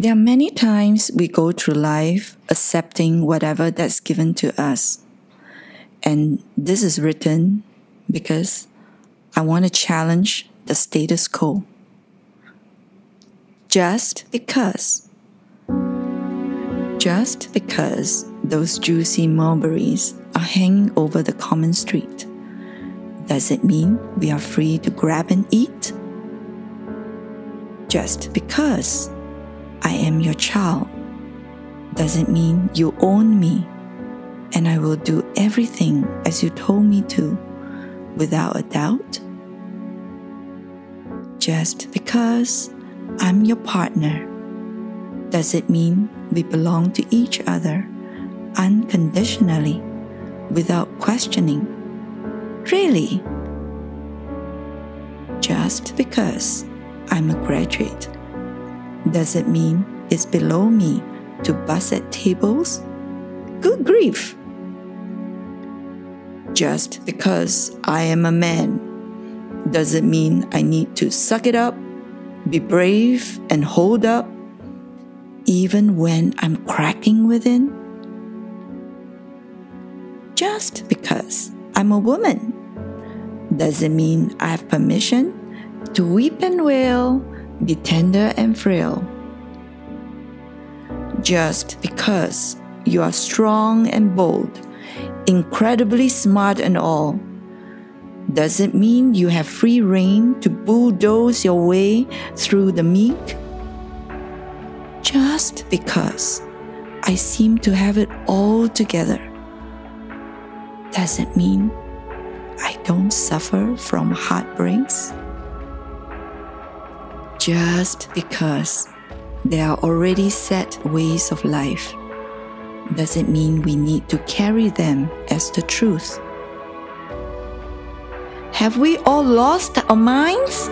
There are many times we go through life accepting whatever that's given to us. And this is written because I want to challenge the status quo. Just because. Just because those juicy mulberries are hanging over the common street, does it mean we are free to grab and eat? Just because I am your child doesn't mean you own me and I will do everything as you told me to without a doubt. Just because I'm your partner, does it mean we belong to each other unconditionally without questioning? Really? Just because I'm a graduate, does it mean it's below me to bust at tables? Good grief! Just because I am a man does it mean I need to suck it up, be brave, and hold up, even when I'm cracking within. Just because I'm a woman does it mean I have permission to weep and wail, be tender and frail. Just because you are strong and bold, incredibly smart and all, does it mean you have free rein to bulldoze your way through the meek? Just because I seem to have it all together, does it mean I don't suffer from heartbreaks? Just because there are already set ways of life, does it mean we need to carry them as the truth? Have we all lost our minds?